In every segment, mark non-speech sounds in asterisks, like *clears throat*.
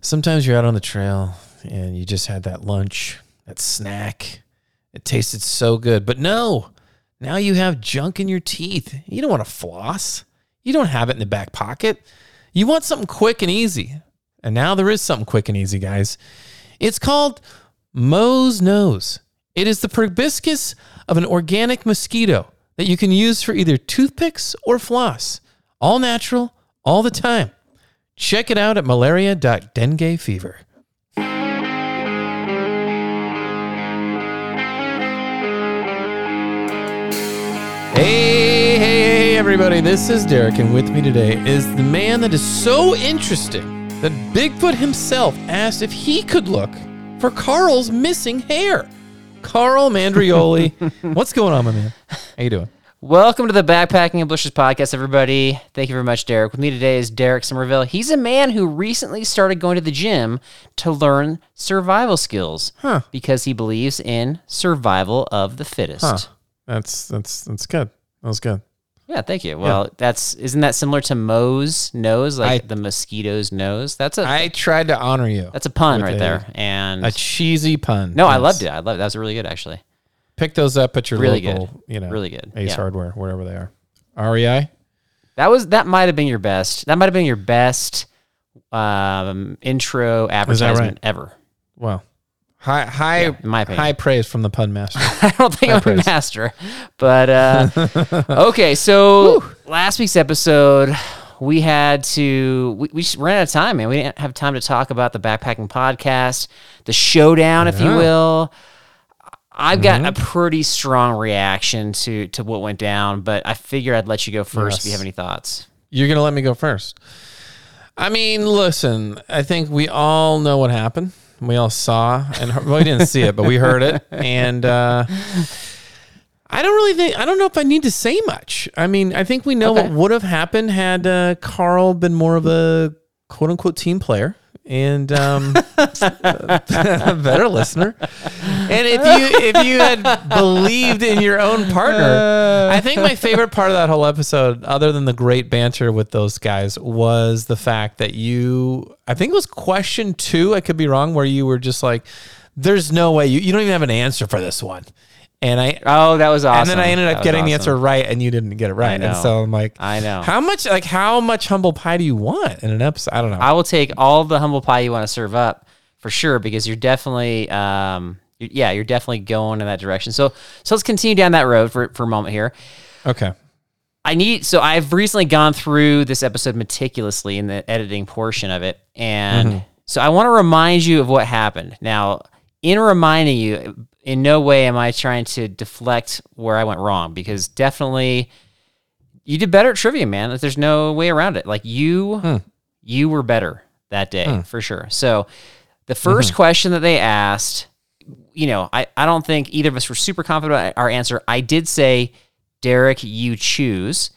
Sometimes you're out on the trail and you just had that lunch, that snack. It tasted so good. But no, now you have junk in your teeth. You don't want to floss. You don't have it in the back pocket. You want something quick and easy. And now there is something quick and easy, guys. It's called Moe's Nose. It is the proboscis of an organic mosquito that you can use for either toothpicks or floss. All natural, all the time. Check it out at malaria.dengue fever. Hey, hey, hey, everybody. This is Derek, and with me today is the man that is so interesting that Bigfoot himself asked if he could look for Carl's missing hair. Carl Mandrioli. *laughs* What's going on, my man? How you doing? Welcome to the Backpacking and Bushes podcast, everybody. Thank you very much, Derek. With me today is Derek Somerville. He's a man who recently started going to the gym to learn survival skills Huh. because he believes in survival of the fittest. Huh. That's that's that's good. That was good. Yeah, thank you. Well, that's isn't that similar to Moe's nose, like I- the mosquito's nose? That's a I tried to honor you. that's a pun right a- there. And A cheesy pun. no, I Yes. loved it. I loved it. That was really good, actually. Pick those up at your Really local, good. you know, Really good. Ace Yeah. Hardware, wherever they are. REI. That was that might have been your best. That might have been your best um, intro advertisement ever. Well, high high Yeah, my opinion. high praise from the pun master. *laughs* I don't think High I'm a praise. master, but uh, *laughs* okay. So last week's episode, we had to we, we ran out of time, man. We didn't have time to talk about the backpacking podcast, the showdown, if you will. I've got Mm-hmm. a pretty strong reaction to to what went down, but I figure I'd let you go first if you have any thoughts. You're gonna let me go first. I mean, listen. I think we all know what happened. We all saw, and well, we didn't see it, but we heard it. *laughs* And uh, I don't really think. I don't know if I need to say much. I mean, I think we know Okay. what would have happened had uh, Carl been more of a quote unquote team player and um, a *laughs* *laughs* better listener. And if you if you had believed in your own partner, I think my favorite part of that whole episode, other than the great banter with those guys, was the fact that you I think it was question two, I could be wrong, where you were just like, There's no way you, you don't even have an answer for this one. And I Oh, that was awesome. and then I ended up getting the answer right and you didn't get it right. And so I'm like I know. How much like how much humble pie do you want in an episode? I don't know. I will take all the humble pie you want to serve up for sure because you're definitely, um, yeah, you're definitely going in that direction. So, so let's continue down that road for for a moment here. okay. I need so I've recently gone through this episode meticulously in the editing portion of it, and so I want to remind you of what happened. Now, in reminding you, in no way am I trying to deflect where I went wrong because definitely you did better at trivia, man. Like, There's no way around it. Like you, hmm. you were better that day hmm. for sure. So the 1st mm-hmm. question that they asked, you know, I, I don't think either of us were super confident about our answer. I did say, Derek, you choose.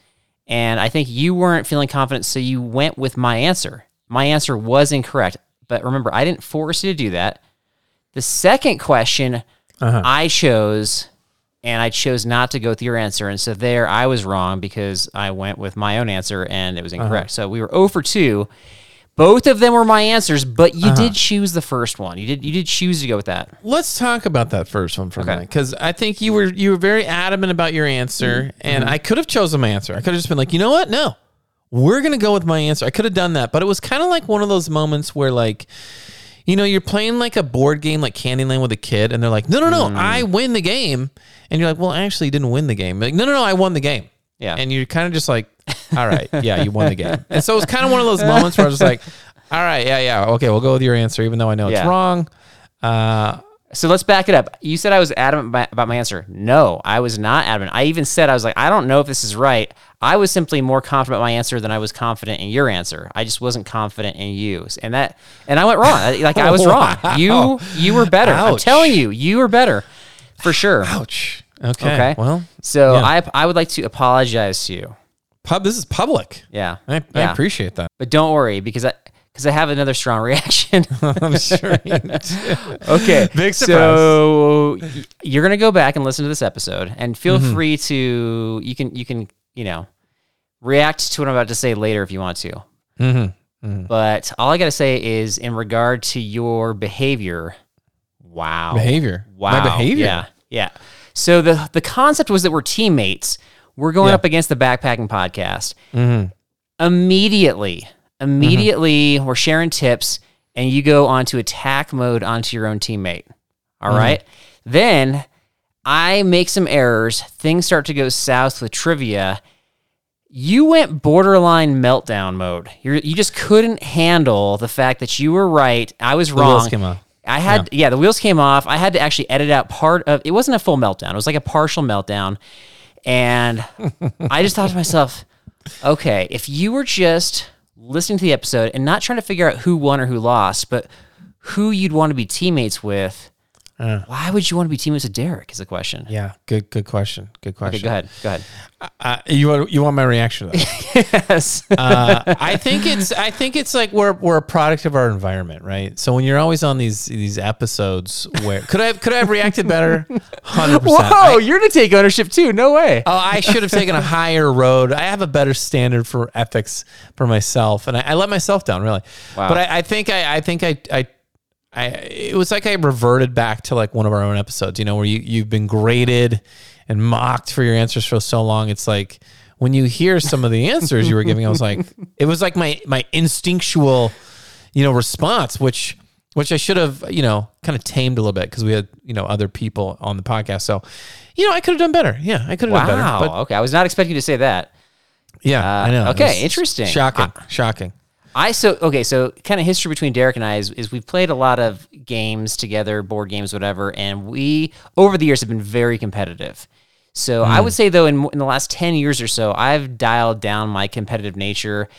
And I think you weren't feeling confident, so you went with my answer. My answer was incorrect. But remember, I didn't force you to do that. The second question Uh-huh. I chose, and I chose not to go with your answer. And so there I was wrong because I went with my own answer and it was Uh-huh. incorrect. So we were 0 for 2. Both of them were my answers, but Uh-huh. you did choose the first one. You did you did choose to go with that. Let's talk about that first one for a minute because I think you were you were very adamant about your answer, Mm-hmm. and I could have chosen my answer. I could have just been like, you know what, no, we're gonna go with my answer. I could have done that, but it was kind of like one of those moments where like. You know, you're playing like a board game like Candyland with a kid, and they're like, no, no, no, I win the game. And you're like, well, actually, you didn't win the game. Like, no, no, no, I won the game. Yeah. And you're kind of just like, all right, *laughs* yeah, you won the game. And so it was kind of one of those moments where I was like, all right, yeah, yeah, okay, we'll go with your answer, even though I know it's wrong. Uh, So let's back it up. You said I was adamant about- my answer. No, I was not adamant. I even said I was like, I don't know if this is right. I was simply more confident in my answer than I was confident in your answer. I just wasn't confident in you, and that, and I went wrong. Like I was *laughs* wrong. You, you were better. I'm telling you, you were better, for sure. ouch. Okay. Okay. Well, So Yeah. I, I would like to apologize to you. pub. This is public. Yeah, I, I Yeah. appreciate that. but don't worry because I, because I have another strong *laughs* reaction. *laughs* I'm sure. *laughs* okay. Big surprise. So you're gonna go back and listen to this episode, and feel Mm-hmm. free to you can you can you know react to what I'm about to say later if you want to. Mhm. But all I gotta say is in regard to your behavior. Wow. Behavior. Wow. My behavior. Yeah. Yeah. So the the concept was that we're teammates. We're going Yeah. up against the backpacking podcast. Mhm. Immediately, immediately Mm-hmm. we're sharing tips and you go onto attack mode onto your own teammate. All Mm-hmm. right. Then I make some errors. Things start to go south with trivia. You went borderline meltdown mode. You're, you just couldn't handle the fact that you were right. I was The wrong. wheels came off. I had yeah. the wheels came off. I had to actually edit out part of it wasn't a full meltdown. It was like a partial meltdown. And I just thought to myself, okay, if you were just listening to the episode and not trying to figure out who won or who lost, but who you'd want to be teammates with, Uh. why would you want to be teammates with Derek is the question. Yeah. Good. Good question. Good question. Okay, go ahead. Go ahead. Uh, you want you want my reaction to that? *laughs* yes. uh, I think it's I think it's like we're we're a product of our environment, right? So when you're always on these these episodes where could I have, could I have reacted better? Hundred percent. Whoa, percent. you're gonna take ownership too. No way. Oh, I should have taken a higher road. I have a better standard for ethics for myself, and I, I let myself down really. Wow. But I, I think I, I think I, I, I, it was like I reverted back to like one of our own episodes, you know, where you you've been graded and mocked for your answers for so long. It's like when you hear some of the answers you were giving, I was like, *laughs* it was like my my instinctual, you know, response, which which I should have, you know, kind of tamed a little bit because we had, you know, other people on the podcast. So, you know, I could have done better. Yeah, I could have done better. Wow. Okay, I was not expecting you to say that. yeah, Uh, I know. Okay, interesting. Shocking. shocking. I so okay, so kind of history between Derek and I is, is we've played a lot of games together, board games, whatever, and we over the years have been very competitive. So Hmm. I would say though, in in the last ten years or so, I've dialed down my competitive nature.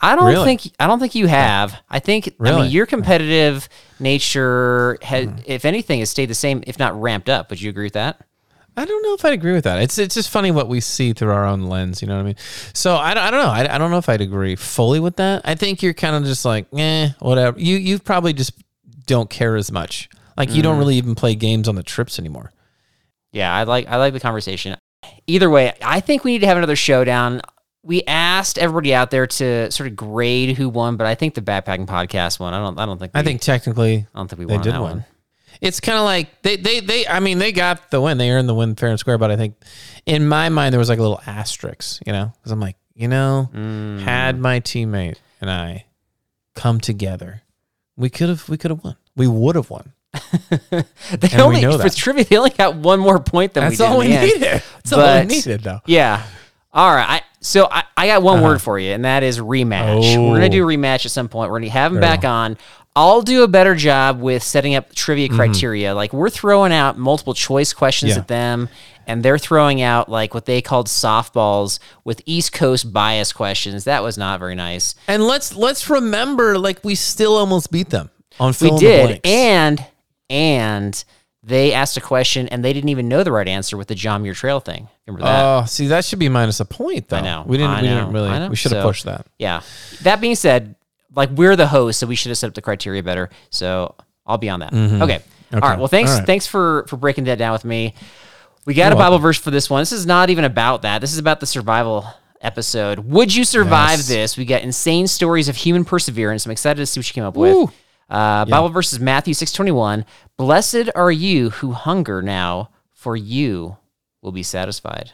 I don't Really? think I don't think you have. I think I mean your competitive nature has, if anything, has stayed the same, if not ramped up. Would you agree with that? I don't know if I'd agree with that. It's it's just funny what we see through our own lens. You know what I mean? So I, don't- I don't know. I, I don't know if I'd agree fully with that. I think you're kind of just like, eh, whatever. You you probably just don't care as much. Like you don't really even play games on the trips anymore. Yeah, I like I like the conversation. Either way, I think we need to have another showdown. We asked everybody out there to sort of grade who won, but I think the backpacking podcast won. I don't I don't think we, I think technically I don't think we won on did that win. one. It's kind of like they, they they I mean they got the win. They earned the win fair and square. But I think in my mind there was like a little asterisk, you know, because I'm like, you know, Mm. had my teammate and I come together, we could have we could have won. We would have won. *laughs* They And only for that. trivia they only got one more point than That's we did. all we needed. That's all we But- needed, though. Yeah. All right. I, so I, I got one word for you, and that is rematch. We're gonna Oh. do a rematch at some point. We're gonna have them Very back on. I'll do a better job with setting up trivia criteria. Like we're throwing out multiple choice questions Mm-hmm. Yeah. at them, and they're throwing out like what they called softballs with East Coast bias questions. That was not very nice. And let's let's remember, like we still almost beat them on We fill in the did, and and they asked a question and they didn't even know the right answer with the John Muir Trail thing. Remember that? oh, see, that should be minus a point, though. know. We didn't. I we didn't really. I. We should have So- pushed that. Yeah. That being said, like we're the host, so we should have set up the criteria better. So I'll be on that. Okay. All right. Well, thanks. Mm-hmm. Right. Thanks for for breaking that down with me. We got You're a Bible verse for this one. This is not even about that. This is about the survival episode. Would you survive Yes. this? We got insane stories of human perseverance. I'm excited to see what you came up with. Woo. Uh, Bible verse is Matthew six twenty one. Blessed are you who hunger now, for you will be satisfied.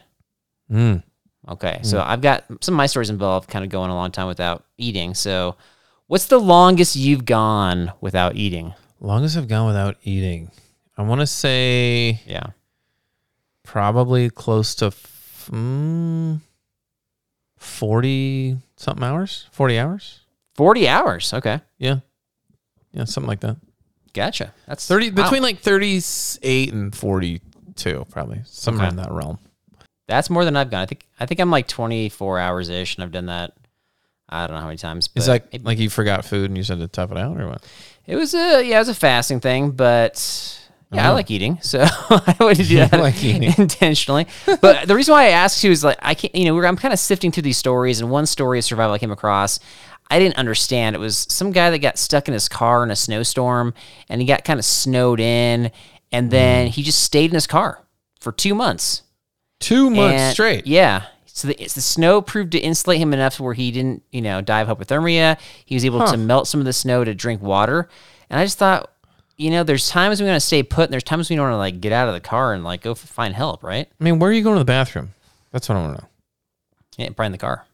Mm. Okay. So I've got some of my stories involved, kind of going a long time without eating. So what's the longest you've gone without eating? Longest I've gone without eating. I want to say Yeah. probably close to f- mm, 40 something hours, 40 hours. 40 hours. Okay. Yeah. Yeah, something like that. Gotcha. That's 30 wow. between like 38 and 42 probably. Somewhere Okay. in that realm. That's more than I've gone. I think I think I'm like 24 hours ish, and I've done that. I don't know how many times. But Is that it, like you forgot food and you said to tough it out or what? it was a yeah, it was a fasting thing, but yeah, I Oh. like eating, so *laughs* I wouldn't do that like *laughs* intentionally. But the reason why I asked you is like I can't, you know, we're, I'm kind of sifting through these stories, and one story of survival I came across. I didn't understand. It was some guy that got stuck in his car in a snowstorm, and he got kind of snowed in, and then Mm. he just stayed in his car for two months. 2 months And- straight. Yeah. So the, it's the snow proved to insulate him enough where he didn't, you know, die of hypothermia. He was able Huh. to melt some of the snow to drink water. And I just thought, you know, there's times we want to stay put, and there's times we don't want to like get out of the car and like go find help, right? I mean, where are you going to the bathroom? That's what I want to know. Yeah, probably in the car.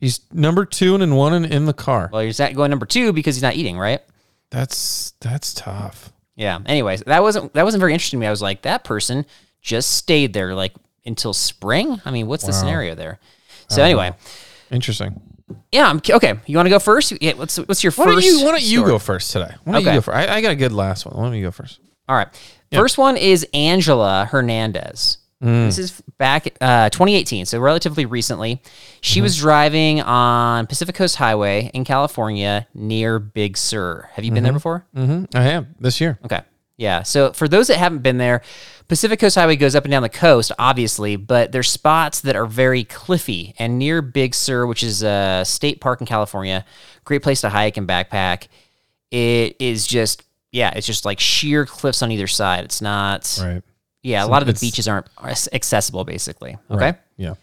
He's number 2 and in one and in the car. Well, he's not going number two because he's not eating, right? That's that's tough. Yeah. Anyways, that wasn't that wasn't very interesting to me. I was like, that person just stayed there like until spring. I mean, what's the scenario there? So anyway, Interesting. yeah. I'm okay. You want to go first? Yeah. What's what's your Why first? don't you why don't you story? go first today? Why don't Okay. you go first? I, I got a good last one. Don't you go first? All right. First one is Angela Hernandez. Mm. This is back uh, 2018, so relatively recently. She Mm-hmm. was driving on Pacific Coast Highway in California near Big Sur. Have you been there before? Mm-hmm. I am this year. Okay. Yeah. So for those that haven't been there, Pacific Coast Highway goes up and down the coast, obviously, but there's spots that are very cliffy and near Big Sur, which is a state park in California. Great place to hike and backpack. It is just, yeah, it's just like sheer cliffs on either side. It's not, Right. yeah, a lot of the beaches aren't accessible, basically. Okay. Right. Yeah.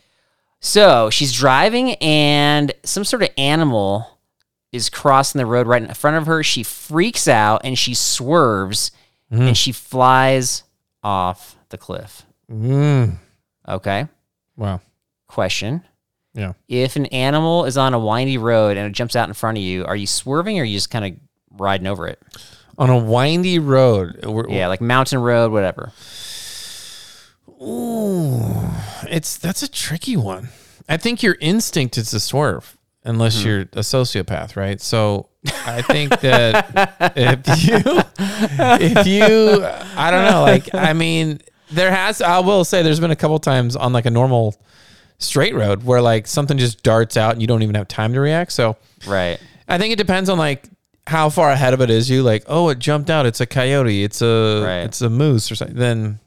So she's driving, and some sort of animal is crossing the road right in front of her. She freaks out and she swerves mm-hmm. and she flies off the cliff. Mm. Okay. Wow. Question Yeah. If an animal is on a windy road and it jumps out in front of you, are you swerving or are you just kind of riding over it? On a windy road. we're- Yeah, like mountain road, whatever. Ooh, it's that's a tricky one. I think your instinct is to swerve, unless Hmm. you're a sociopath, right? So I think that if *laughs* you, if you, I don't know, like I mean, there has. I will say, there's been a couple times on like a normal straight road where like something just darts out and you don't even have time to react. So Right. I think it depends on like how far ahead of it is you. Like, oh, it jumped out. It's a coyote. It's a Right. it's a moose or something. Then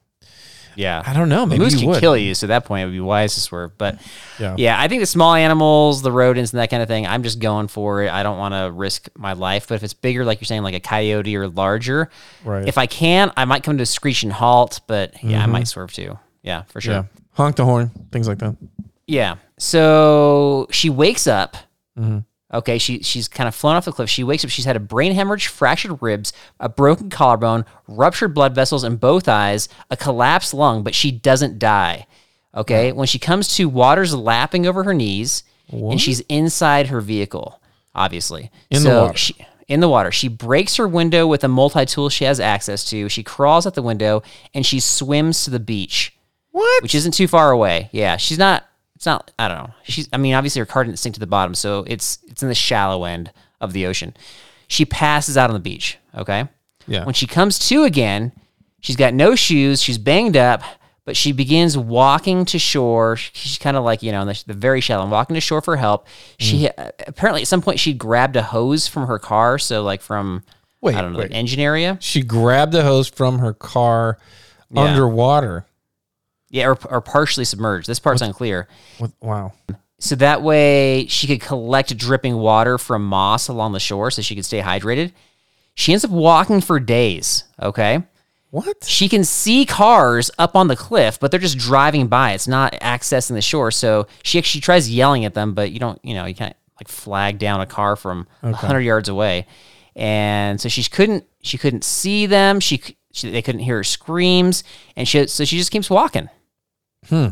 Yeah. I don't know. Maybe moose can would. kill you, so at that point it would be wise to swerve. But Yeah. yeah, I think the small animals, the rodents, and that kind of thing, I'm just going for it. I don't want to risk my life. But if it's bigger, like you're saying, like a coyote or larger, Right. if I can, I might come to a screeching halt. But yeah, I might swerve too. Yeah, for sure. Yeah. Honk the horn, things like that. Yeah. So she wakes up. Mm-hmm. Okay, she she's kind of flown off the cliff. She wakes up. She's had a brain hemorrhage, fractured ribs, a broken collarbone, ruptured blood vessels in both eyes, a collapsed lung, but she doesn't die. Okay, when she comes to, water's lapping over her knees, and she's inside her vehicle. Obviously, In the water. She, in the water. She breaks her window with a multi tool she has access to. She crawls out the window and she swims to the beach What? which isn't too far away. Yeah, she's not. It's not. I don't know. She's. I mean, obviously her car didn't sink to the bottom, so it's it's in the shallow end of the ocean. She passes out on the beach. Okay. Yeah. When she comes to again, she's got no shoes. She's banged up, but she begins walking to shore. She's kind of like you know in the, the very shallow, and walking to shore for help. She Mm. apparently at some point she grabbed a hose from her car, so like from Wait, I don't know wait. the engine area. She grabbed the hose from her car Yeah. underwater. Yeah, or, or partially submerged. This part's unclear. What, wow. So that way she could collect dripping water from moss along the shore so she could stay hydrated. She ends up walking for days, okay? What? She can see cars up on the cliff, but they're just driving by. It's not accessing the shore. So she actually tries yelling at them, but you don't, you know, you can't like flag down a car from a 100 yards away. And so she couldn't she couldn't see them. She, she they couldn't hear her screams and she so she just keeps walking. Hmm.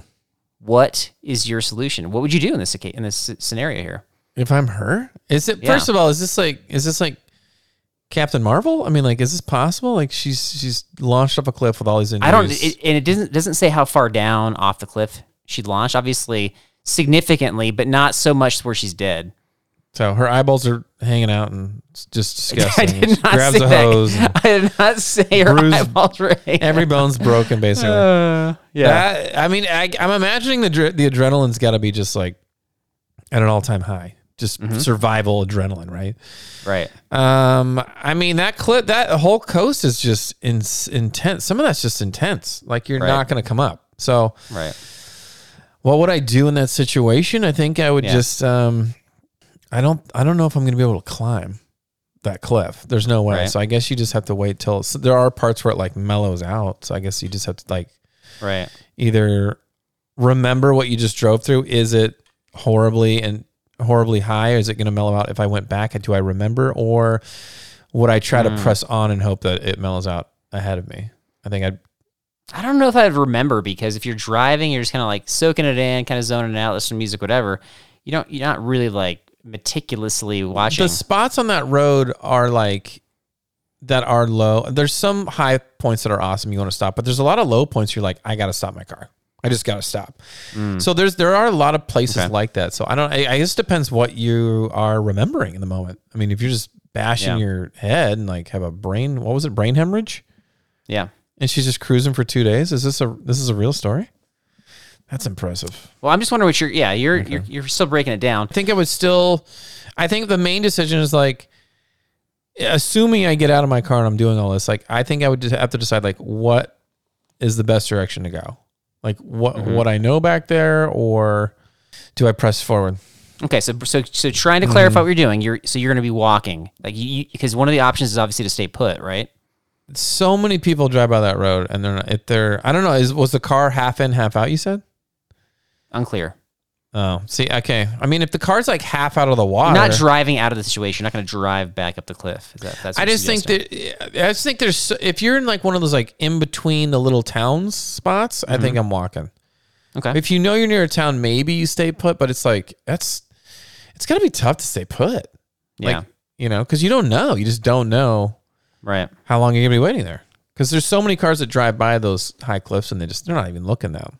What is your solution? What would you do in this in this scenario here? If I'm her, is it Yeah. first of all? Is this like is this like Captain Marvel? I mean, like, is this possible? Like, she's she's launched off a cliff with all these injuries. I don't, it, and it doesn't doesn't say how far down off the cliff she launched. Obviously, significantly, but not so much where she's dead. So her eyeballs are hanging out and it's just disgusting. *laughs* I did She not grabs say a hose. *laughs* I did not say her Bruised- eyeballs were hanging. every bone's broken, *laughs* basically. Uh, yeah. That- I mean, I, I'm imagining the the adrenaline's got to be just like at an all time high, just Mm-hmm. survival adrenaline, right? right. Um, I mean that clip, that whole coast is just in, intense. Some of that's just intense. Like you're Right. not going to come up. So, Right. what would I do in that situation? I think I would Yeah. just, um, I don't, I don't know if I'm going to be able to climb that cliff. There's no way. Right. So I guess you just have to wait till so there are parts where it like mellows out. So I guess you just have to like Right. either remember what you just drove through. Is it horribly and horribly high? Or is it going to mellow out if I went back? Do I remember? Or would I try Hmm. to press on and hope that it mellows out ahead of me? I think I'd, I don't know if I'd remember because if you're driving, you're just kind of like soaking it in, kind of zoning out, listening to music, whatever. You don't, you're not really like meticulously watching. the spots on that road are like, that are low. There's some high points that are awesome. You want to stop, but there's a lot of low points. You're like, I got to stop my car. I just got to stop. So there's there are a lot of places Mm. Okay. like that. So I don't. I, I guess depends what you are remembering in the moment. I mean, if you're just bashing Yeah. your head and like have a brain, what was it, brain hemorrhage, yeah. and she's just cruising for two days. Is this a this is a real story? That's impressive. Well, I'm just wondering what you're, yeah, you're, you're, you're still breaking it down. I think I would still. I think the main decision is like, assuming I get out of my car and I'm doing all this. Like, I think I would just have to decide like what is the best direction to go. Like what Mm-hmm. what I know back there, or do I press forward? Okay, so so so trying to clarify what you're doing, you're so you're going to be walking, like you because one of the options is obviously to stay put, right? So many people drive by that road, and they're not. If they're, I don't know. Is was the car half in, half out? You said. Unclear. Oh, see, okay. I mean, if the car's like half out of the You're water, not driving out of the situation. You're not going to drive back up the cliff. Is that, that's I just think that I just think there's if you're in like one of those like in between the little towns spots, I Mm-hmm. think I'm walking. Okay. If you know you're near a town, maybe you stay put, but it's like that's it's gonna be tough to stay put. yeah. Like you know, because you don't know, you just don't know right. how long you're gonna be waiting there. Because there's so many cars that drive by those high cliffs and they just they're not even looking down.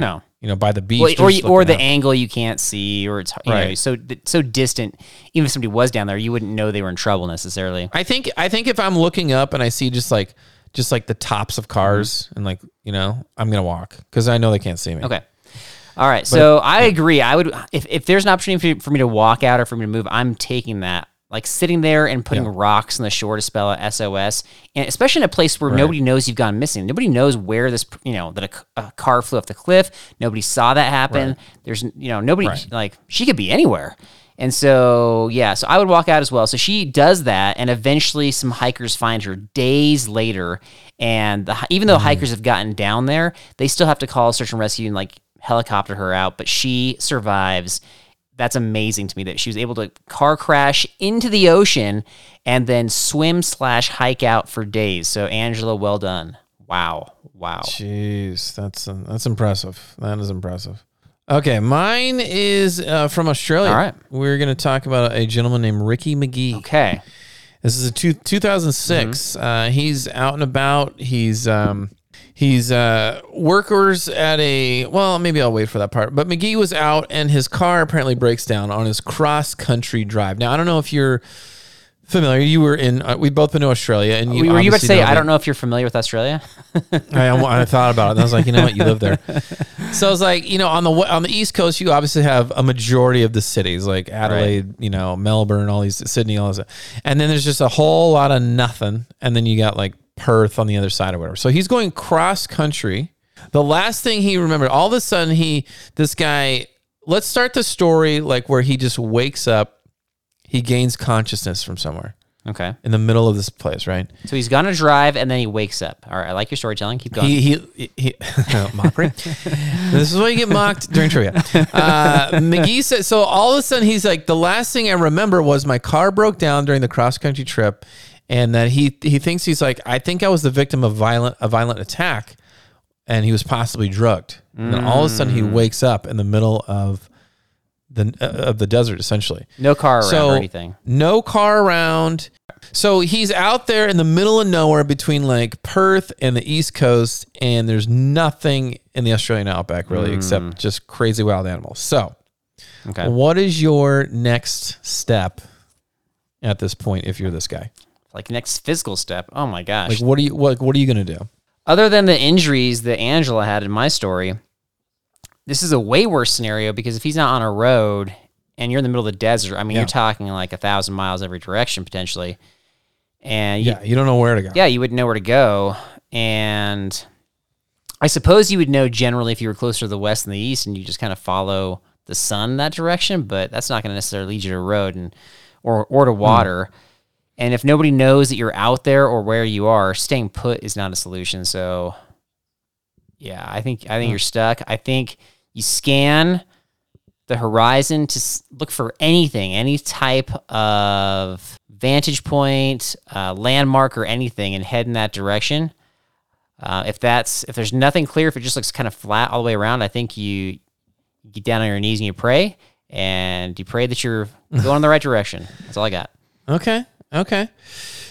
No. You know, by the beach, Well, or you- or the out. angle you can't see, or it's you know, Right. so so distant. Even if somebody was down there, you wouldn't know they were in trouble necessarily. I think I think if I'm looking up and I see just like just like the tops of cars mm-hmm. and like you know I'm gonna walk because I know they can't see me. Okay. All right. So I agree. I would if, if there's an opportunity for, for me to walk out or for me to move, I'm taking that. Like sitting there and putting rocks on the shore to spell out SOS, and especially in a place where nobody knows you've gone missing. Nobody knows where this, you know, that a car flew off the cliff. Nobody saw that happen. There's, you know, nobody like she could be anywhere. And so, yeah, so I would walk out as well. So she does that, and eventually some hikers find her days later. And the, even though mm. hikers have gotten down there, they still have to call search and rescue and like helicopter her out. But she survives. That's amazing to me that she was able to car crash into the ocean and then swim slash hike out for days. So Angela, well done. Wow, wow. Jeez, that's uh, that's impressive. That is impressive. Okay, mine is uh, from Australia. All right. we're going to talk about a gentleman named Ricky McGee. Okay. This is a two, 2006. Uh, he's out and about. He's um, he's uh, workers at a well, maybe I'll wait for that part. But McGee was out, and his car apparently breaks down on his cross country drive. Now I don't know if you're familiar. You were in. Uh, we've both been to Australia, and you Were you about to say, I don't know if you're familiar with Australia? *laughs* I, I thought about it. And I was like, you know what? You live there. *laughs* So I was like, you know, on the on the East Coast, you obviously have a majority of the cities like Adelaide, you know, Melbourne, all these Sydney, all this, and then there's just a whole lot of nothing, and then you got like Perth on the other side or whatever. So he's going cross country. The last thing he remembered, all of a sudden, he this guy. Let's start the story like where he just wakes up, he gains consciousness from somewhere Okay. in the middle of this place, right? So he's gonna drive and then he wakes up. All right, I like your storytelling. Keep going. He he, he *laughs* mockery. this is why you get mocked during trivia. Uh, McGee said so. All of a sudden, he's like, the last thing I remember was my car broke down during the cross country trip, and that he he thinks he's like, I think I was the victim of violent a violent attack. and he was possibly drugged. And then all of a sudden, he wakes up in the middle of the uh, of the desert, essentially. No car around So or anything. no car around. So he's out there in the middle of nowhere between like Perth and the East Coast, and there's nothing in the Australian outback really except just crazy wild animals. So, Okay. what is your next step at this point if you're this guy? Like next physical step. Oh my gosh. Like, what are you what What are you gonna do? Other than the injuries that Angela had in my story, this is a way worse scenario because if he's not on a road and you're in the middle of the desert, I mean, Yeah. you're talking like a thousand miles every direction potentially. And you, Yeah, you don't know where to go. yeah, you wouldn't know where to go. And I suppose you would know generally if you were closer to the west than the east and you just kind of follow the sun that direction, but that's not going to necessarily lead you to a road and or or to hmm. water. And if nobody knows that you're out there or where you are, staying put is not a solution. So yeah, I think I think you're stuck. I think you scan the horizon to look for anything, any type of vantage point, uh, landmark, or anything, and head in that direction. Uh, if that's if there's nothing clear, if it just looks kind of flat all the way around, I think you get down on your knees and you pray, and you pray that you're *laughs* going in the right direction. That's all I got. Okay. Okay.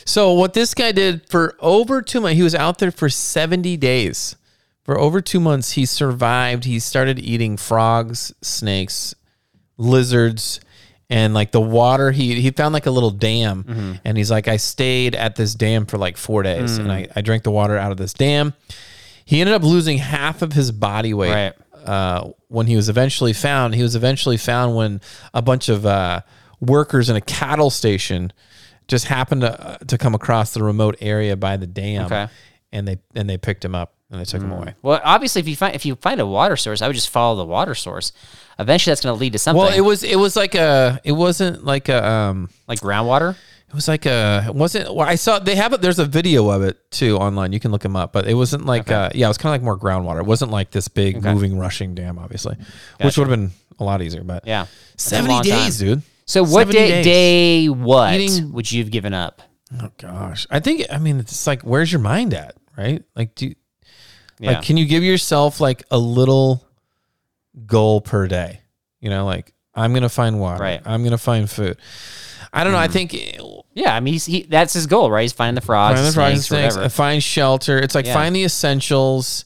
So what this guy did for over two months, he was out there for 70 days. For over two months, he survived. He started eating frogs, snakes, lizards, and like the water. He he found like a little dam, and he's like, I stayed at this dam for like four days, and I, I drank the water out of this dam. He ended up losing half of his body weight Right. uh, when he was eventually found. He was eventually found when a bunch of uh, workers in a cattle station just happened to uh, to come across the remote area by the dam, Okay. and they and they picked him up and they took him away. Well, obviously, if you find if you find a water source, I would just follow the water source. Eventually, that's going to lead to something. Well, it was it was like a it wasn't like a um like groundwater. it was like a it wasn't well I saw they have it there's a video of it too online you can look them up but it wasn't like uh yeah it was kind of like more groundwater it wasn't like this big moving rushing dam obviously which would have been a lot easier but Yeah, That's a 70 long days dude So, what 70 day days. day what Eating- would you have given up? Oh gosh, I think I mean it's like where's your mind at, right? Like do Yeah. like can you give yourself like a little goal per day? You know, like I'm gonna find water, Right. I'm gonna find food. I don't know. I Mm-hmm. think Yeah, I mean, he's, he, that's his goal, right? He's finding the frogs, find the frogs and snakes, snakes, whatever. uh, find shelter. It's like Yeah. find the essentials,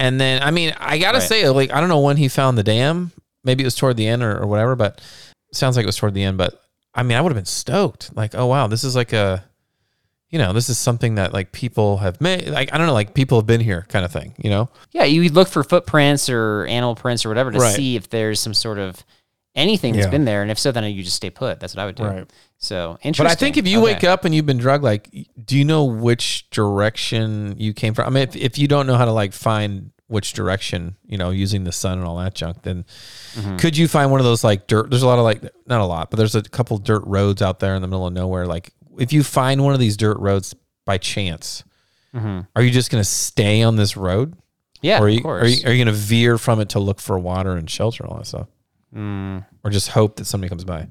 and then I mean I gotta Right. say like I don't know when he found the dam. Maybe it was toward the end or, or whatever, but sounds like it was toward the end. But I mean I would have been stoked. Like oh wow, this is like a you know, this is something that like people have made. Like I don't know, like people have been here, kind of thing. You know, Yeah, you would look for footprints or animal prints or whatever to Right. see if there's some sort of anything that's Yeah. been there, and if so, then you just stay put. That's what I would do. Right. So interesting. but I think if you Okay. wake up and you've been drugged, like, do you know which direction you came from? I mean, if, if you don't know how to like find which direction, you know, using the sun and all that junk, then Mm-hmm. could you find one of those like dirt? There's a lot of like, not a lot, but there's a couple dirt roads out there in the middle of nowhere. Like, if you find one of these dirt roads by chance, are you just going to stay on this road? Mm-hmm. yeah, or are of you, course. are you, are you going to veer from it to look for water and shelter and all that stuff? Mm. Or just hope that somebody comes by?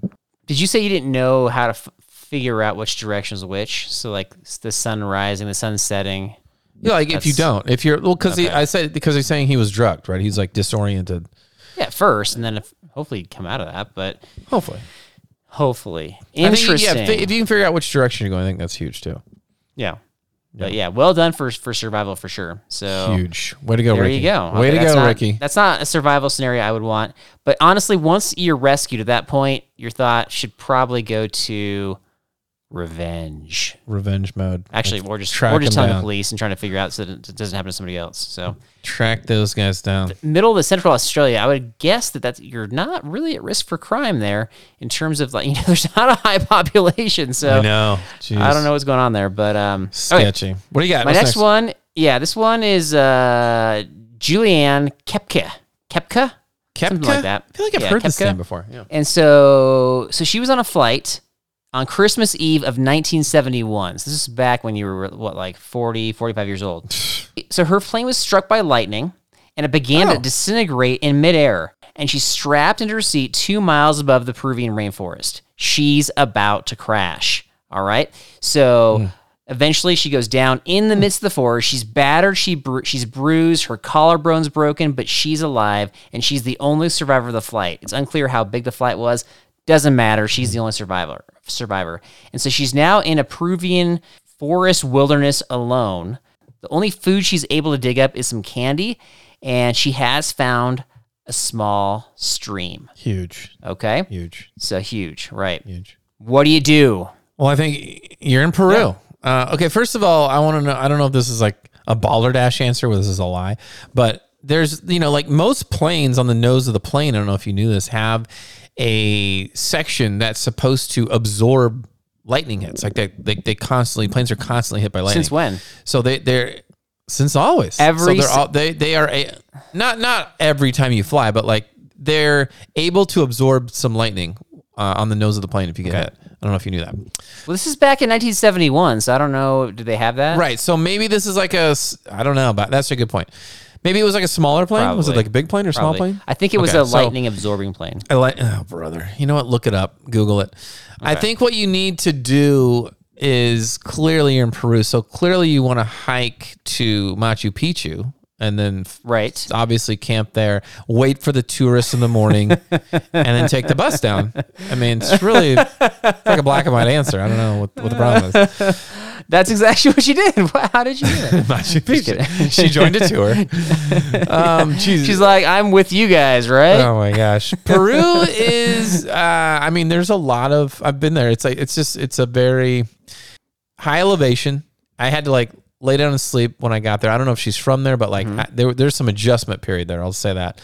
Did you say you didn't know how to f- figure out which direction is which? So like the sun rising, the sun setting. Yeah, like if you don't, if you're well, because Okay. I said because he's saying he was drugged, right? He's like disoriented. Yeah, at first, and then if, hopefully you come out of that. But Hopefully, hopefully, I think, interesting. yeah, if, if you can figure out which direction you're going, I think that's huge too. yeah. But yeah, well done for for survival for sure. So Huge. Way to go, There Ricky. you go. Way Okay, to that's go, not- Ricky. That's not a survival scenario I would want. But honestly, once you're rescued at that point, your thought should probably go to revenge. Revenge mode. Actually, Let's or just track or just them telling the police and trying to figure out so that it doesn't happen to somebody else. So Track those guys down. middle of the central Australia, I would guess that that's you're not really at risk for crime there in terms of like *laughs* you know there's not a high population. So I know. Jeez. I don't know what's going on there, but um, okay. Sketchy. What do you got? My What's next, one, yeah, this one is uh, Juliane Koepcke. Kepka? Kepka? Something like that. I feel like I've Yeah, heard this name before. Yeah. And so, so she was on a flight on Christmas Eve of 1971. So this is back when you were what, like 40, 45 years old. *sighs* so her plane was struck by lightning, and it began Oh. to disintegrate in midair. And she's strapped into her seat two miles above the Peruvian rainforest. She's about to crash. All right. So. Hmm. Eventually, she goes down in the midst of the forest. She's battered, she bru- she's bruised, her collarbone's broken, but she's alive, and she's the only survivor of the flight. It's unclear how big the flight was. Doesn't matter. She's the only survivor. Survivor, and so she's now in a Peruvian forest wilderness alone. The only food she's able to dig up is some candy, and she has found a small stream. Huge, Okay, huge, so huge, right? huge. What do you do? Well, I think you're in Peru. Uh, okay, first of all, I want to know. I don't know if this is like a balderdash answer, or this is a lie, but there's you know like most planes on the nose of the plane. I don't know if you knew this have a section that's supposed to absorb lightning hits. Like they they, they constantly planes are constantly hit by lightning. Since when? So they they're since always. Every so they're all, they they are a, not not every time you fly, but like they're able to absorb some lightning uh, on the nose of the plane if you get hit. I don't know if you knew that. Well, this is back in 1971, so I don't know. Do they have that? Right. So maybe this is like a I don't know, but that's a good point. Maybe it was like a smaller plane. Was it Probably. like a big plane or small Probably. plane? I think it was Okay, a so- lightning absorbing plane. I like oh brother. You know what? Look it up. Google it. I think what you need to do is clearly you're in Peru, so clearly you want to hike to Machu Picchu and then f- Right. obviously camp there, wait for the tourists in the morning, *laughs* and then take the bus down. I mean, it's really it's like a black and white answer. I don't know what, what the problem is. That's exactly what she did. *laughs* How did she do that? *laughs* Picchu. she joined a tour. *laughs* Um, Jesus. She's like, I'm with you guys, right? Oh my gosh, Peru is. Uh, I mean, there's a lot of. I've been there. It's like it's just it's a very high elevation. I had to like lay down and sleep when I got there. I don't know if she's from there, but like Mm-hmm. I, there, there's some adjustment period there. I'll say that.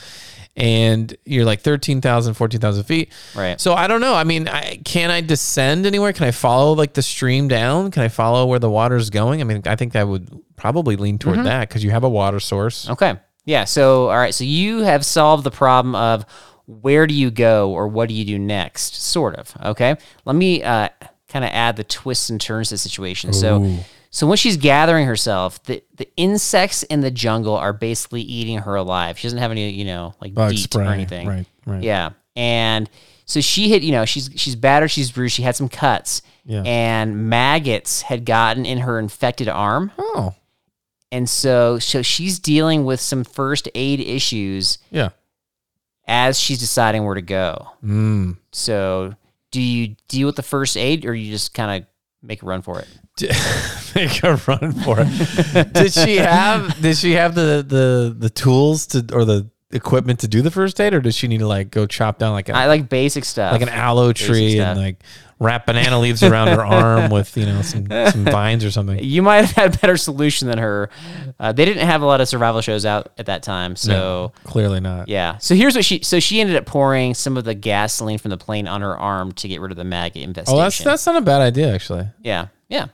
And you're like 13,000, 14,000 feet. Right. So I don't know. I mean, I, can I descend anywhere? Can I follow like the stream down? Can I follow where the water's going? I mean, I think I would probably lean Mm-hmm. toward that because you have a water source. Okay. Yeah. So, all right. So you have solved the problem of where do you go or what do you do next? Sort of. Okay. Let me uh, kind of add the twists and turns to the situation. So, so when she's gathering herself, the, the insects in the jungle are basically eating her alive. She doesn't have any, you know, like Bug DEET spray, or anything. right, right. Yeah. And so she hit, you know, she's she's battered, she's bruised, she had some cuts. Yeah. And maggots had gotten in her infected arm. Oh, And so so she's dealing with some first aid issues yeah. as she's deciding where to go. Mm. So do you deal with the first aid or you just kind of make a run for it? *laughs* Make a run for it. did she *laughs* have did she have the the the tools to or the equipment to do the first aid or does she need to like go chop down like a I like basic stuff. like an aloe tree stuff. and like wrap banana leaves around her arm *laughs* with you know some some vines or something? you might have had a better solution than her. Uh, they didn't have a lot of survival shows out at that time, so No, clearly not. Yeah. So here's what she. So she ended up pouring some of the gasoline from the plane on her arm to get rid of the maggot infestation. Oh, that's that's not a bad idea actually. Yeah. Yeah.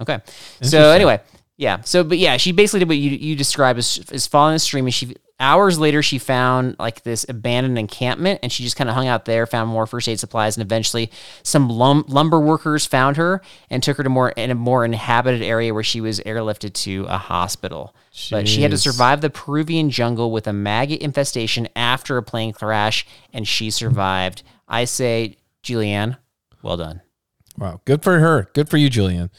Okay. So anyway, yeah. So but yeah, she basically did what you you described as, as following the stream. And she hours later she found like this abandoned encampment, and she just kind of hung out there, found more first aid supplies, and eventually some lum- lumber workers found her and took her to more in a more inhabited area where she was airlifted to a hospital. But she had to survive the Peruvian jungle with a maggot infestation after a plane crash, and she survived. I say, Juliane, well done. Wow, good for her. Good for you, Julian.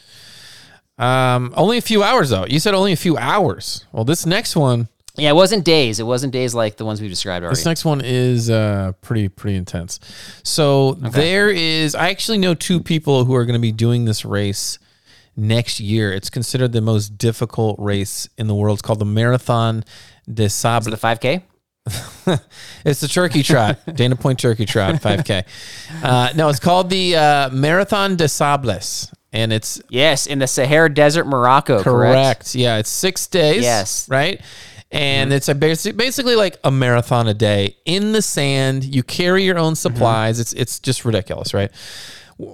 Um, only a few hours though. You said only a few hours. Well, this next one, Yeah, it wasn't days. It wasn't days like the ones we described already. this next one is uh pretty pretty intense. So there is. I actually know two people who are going to be doing this race next year. It's considered the most difficult race in the world. It's called the Marathon des For Sables. the 5K? *laughs* It's the turkey trot, *laughs* Dana Point turkey trot, 5K. Uh, no, it's called the uh, Marathon des Sables, and it's Yes, in the Sahara Desert, Morocco, correct. correct? Yeah, it's six days. Yes. right. And mm-hmm. it's a basic, basically like a marathon a day in the sand. You carry your own mm-hmm. supplies. It's it's just ridiculous, right?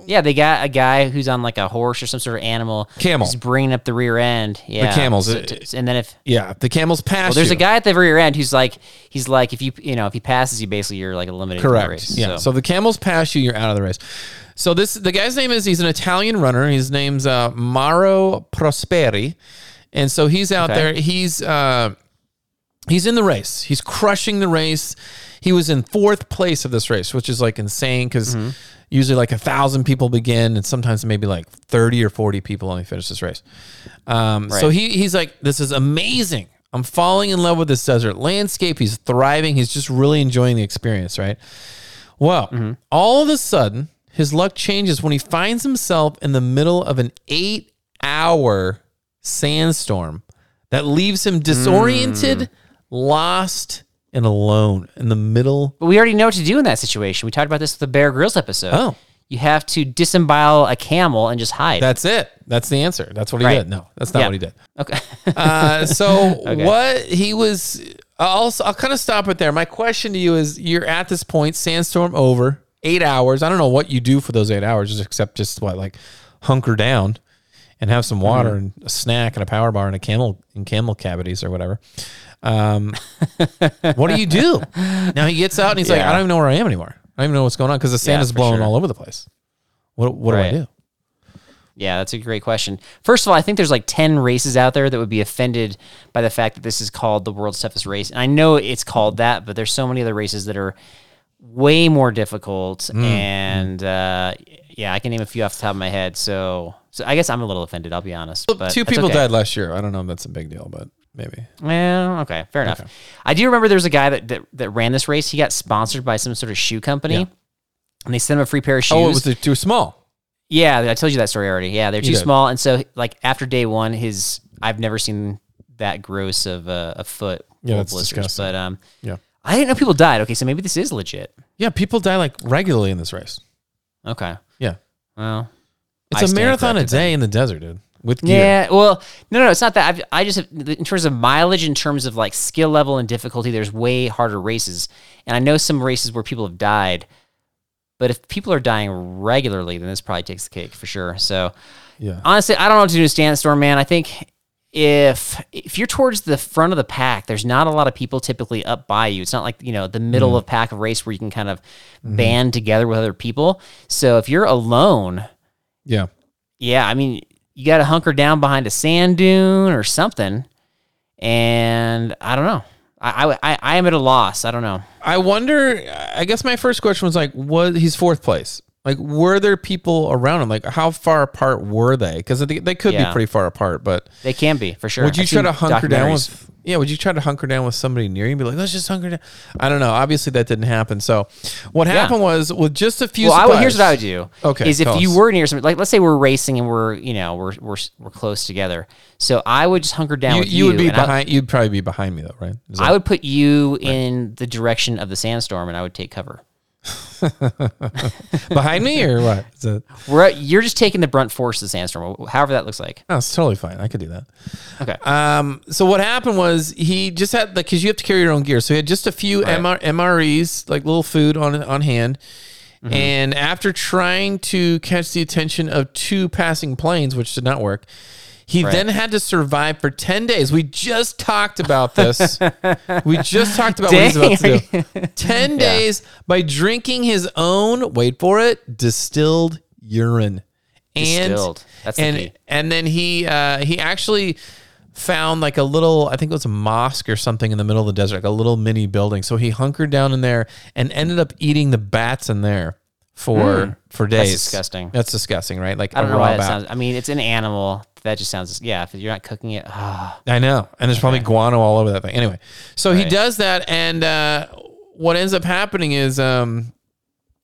Yeah, they got a guy who's on like a horse or some sort of animal. Camel. Who's bringing up the rear end. Yeah. The camels. So uh, to- and then if Yeah, the camels pass. well, there's you. a guy at the rear end who's like, he's like, if you you know if he passes you, basically you're like eliminated Correct. race. yeah. So. the camels pass you, you're out of the race. So this the guy's name is he's an Italian runner. His name's uh, Mauro Prosperi, and so he's out Okay. there. He's uh, he's in the race. He's crushing the race. He was in fourth place of this race, which is like insane because Usually, like a thousand people begin, and sometimes maybe like thirty or forty people only finish this race. Um, So he he's like, "This is amazing. I'm falling in love with this desert landscape. He's thriving. He's just really enjoying the experience, right?" Well, Mm-hmm. all of a sudden, his luck changes when he finds himself in the middle of an eight-hour sandstorm that leaves him disoriented, Mm. lost, and alone in the middle. But we already know what to do in that situation. We talked about this with the Bear Grylls episode. Oh. You have to disembowel a camel and just hide. That's it. That's the answer. That's what he Right. did. No, that's not Yeah. what he did. okay. Uh, so *laughs* what he was, I'll I'll kind of stop it there. My question to you is: You're at this point, sandstorm over, eight hours. I don't know what you do for those eight hours, except just what like hunker down and have some water Mm-hmm. and a snack and a power bar and a camel and camel cavities or whatever. Um, *laughs* what do you do? Now he gets out and he's like, I don't even know where I am anymore. I don't even know what's going on because the sand Yeah, is blowing sure. all over the place. What what Right. do I do? Yeah, that's a great question. First of all, I think there's like 10 races out there that would be offended by the fact that this is called the world's toughest race. And I know it's called that, but there's so many other races that are way more difficult. Mm, And uh, yeah, I can name a few off the top of my head. So, so I guess I'm a little offended, I'll be honest. But Two people okay. died last year. I don't know if that's a big deal, but maybe. Well, okay, fair enough. I do remember there was a guy that, that, that ran this race. He got sponsored by some sort of shoe company. Yeah. And they sent him a free pair of shoes. Oh, it was too small. Yeah, I told you that story already. Yeah, they're too small, and so like after day one, his I've never seen that gross of a, a foot. Yeah, that's blisters. disgusting. But um, Yeah. I didn't know people died. Okay, so maybe this is legit. Yeah, people die like regularly in this race. Okay, Yeah. well, It's I a stand marathon a corrected day in the desert, dude. With gear. Yeah, well, no, no, it's not that. I've, I just have, in terms of mileage, in terms of like skill level and difficulty, there's way harder races, and I know some races where people have died. But if people are dying regularly, then this probably takes the cake for sure. So Yeah. honestly, I don't know what to do in a standstorm, man. I think if if you're towards the front of the pack, there's not a lot of people typically up by you. It's not like you know the middle Mm. of pack of race where you can kind of Mm-hmm. band together with other people. So if you're alone, Yeah. yeah, I mean you got to hunker down behind a sand dune or something. And I don't know. I, I I I am at a loss. I don't know. I wonder. I guess my first question was like, was he's fourth place? Like, were there people around him? Like, how far apart were they? Because they, they could be pretty far apart. But They can be for sure. would you I've try seen to hunker down documentaries. with? Yeah. Would you try to hunker down with somebody near you and be like, let's just hunker down? I don't know. Obviously, that didn't happen. So, what happened was with just a few. Well, I would, here's what I would do. Okay, Is if tell you us. were near something, like let's say we're racing and we're you know we're we're we're close together. So I would just hunker down You, with you you. would be and I- behind. You'd probably be behind me though, right? Is I would put you in the direction of the sandstorm, and I would take cover. *laughs* behind me or what? it? We're you're just taking the brunt force of the sandstorm, however that looks like. No, it's totally fine. I could do that. Okay. Um, so what happened was he just had like because you have to carry your own gear, so he had just a few MR, MREs, like little food on on hand. Mm-hmm. And after trying to catch the attention of two passing planes, which did not work, he then had to survive for ten days. We just talked about this. *laughs* we just talked about what he's about to do. Ten days by drinking his own. Wait for it. Distilled urine. And Distilled. That's the and key. and then he uh, he actually found like a little I think it was a mosque or something in the middle of the desert, like a little mini building. So he hunkered down in there and ended up eating the bats in there for for days. That's disgusting. That's disgusting, right? Like I don't a know raw why that bat. sounds. I mean, it's an animal. That just sounds. Yeah, if you're not cooking it, ah, I know, and there's probably guano all over that thing. Anyway, so he does that, and uh, what ends up happening is um,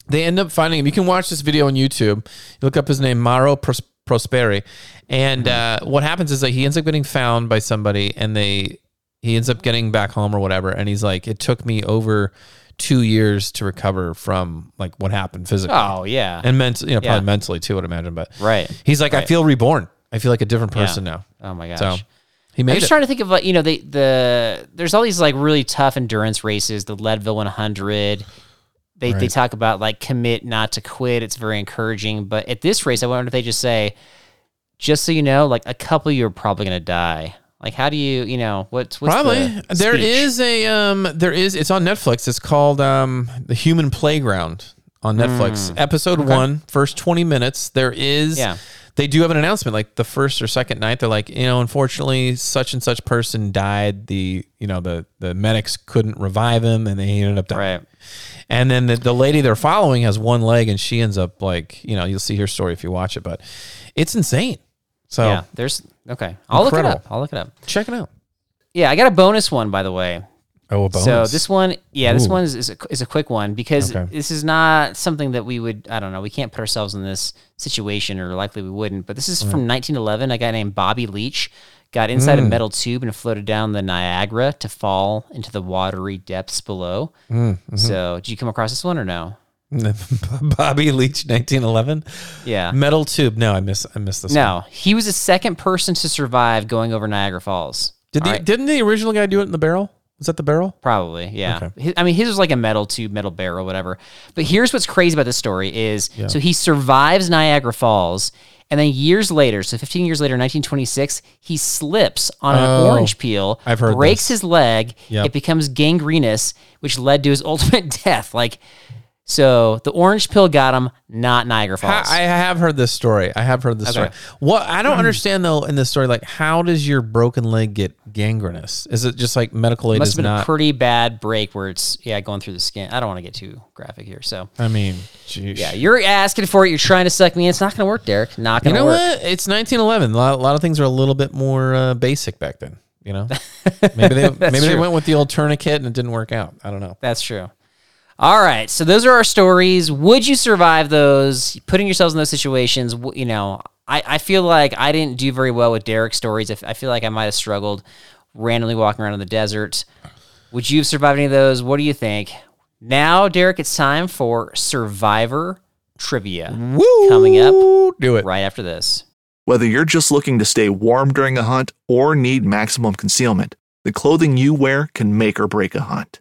they end up finding him. You can watch this video on YouTube. You look up his name, Mauro Pros- Prosperi, and Mm-hmm. uh, what happens is that he ends up getting found by somebody, and they he ends up getting back home or whatever, and he's like, it took me over two years to recover from like what happened physically oh yeah, and mentally, you know, probably Yeah. mentally too, I'd imagine. But right. he's like, I feel reborn. I feel like a different person now. Oh my gosh. So he I'm just it. trying to think of like you know the the there's all these like really tough endurance races, the Leadville 100. They they talk about like commit not to quit. It's very encouraging. But at this race, I wonder if they just say, just so you know, like a couple of you are probably gonna die. Like how do you you know what's what's Probably the there speech? is a um there is it's on Netflix. It's called um The Human Playground on Netflix. Episode one, first twenty minutes. There is Hmm. Yeah. they do have an announcement like the first or second night they're like you know unfortunately such and such person died the you know the the medics couldn't revive him and they ended up dying Right. and then the, the lady they're following has one leg and she ends up like you know you'll see her story if you watch it but it's insane so Yeah. There's okay. I'll look it up. I'll look it up. check it out Yeah, I got a bonus one by the way. oh a So this one, yeah, this Ooh. one is, is, a, is a quick one because Okay. this is not something that we would, I don't know, we can't put ourselves in this situation or likely we wouldn't. But this is from 1911. A guy named Bobby Leach got inside Mm. a metal tube and floated down the Niagara to fall into the watery depths below. Mm, mm-hmm. So did you come across this one or no? *laughs* Bobby Leach 1911 Yeah. metal tube no I miss I missed this one. No, he was the second person to survive going over Niagara Falls. did the, right. didn't the original guy do it in the barrel was that the barrel Probably, yeah. Okay. I mean, his was like a metal tube, metal barrel, whatever. But here's what's crazy about this story is so he survives Niagara Falls, and then years later, so 15 years later, 1926, he slips on an Oh, orange peel, I've heard breaks this. his leg, Yep. it becomes gangrenous, which led to his *laughs* ultimate death. Like, so the orange pill got him, not Niagara Falls. I, I have heard this story. I have heard this Okay. story. What I don't understand though in this story, like how does your broken leg get gangrenous? Is it just like medical aid Must is have been not? a pretty bad break where it's yeah going through the skin. I don't want to get too graphic here, so I mean, geez. yeah, you're asking for it. You're trying to suck me in. It's not going to work, Derek. Not going to work. You know work. what? It's 1911. A lot, a lot of things are a little bit more uh, basic back then. You know, *laughs* maybe they maybe they went with the old tourniquet and it didn't work out. I don't know. That's true. All right, so those are our stories. Would you survive those? Putting yourselves in those situations, you know, I, I feel like I didn't do very well with Derek's stories. I feel like I might have struggled randomly walking around in the desert. Would you have survived any of those? What do you think? Now, Derek, it's time for Survivor Trivia. Woo! Coming up Do it. right after this. Whether you're just looking to stay warm during a hunt or need maximum concealment, the clothing you wear can make or break a hunt.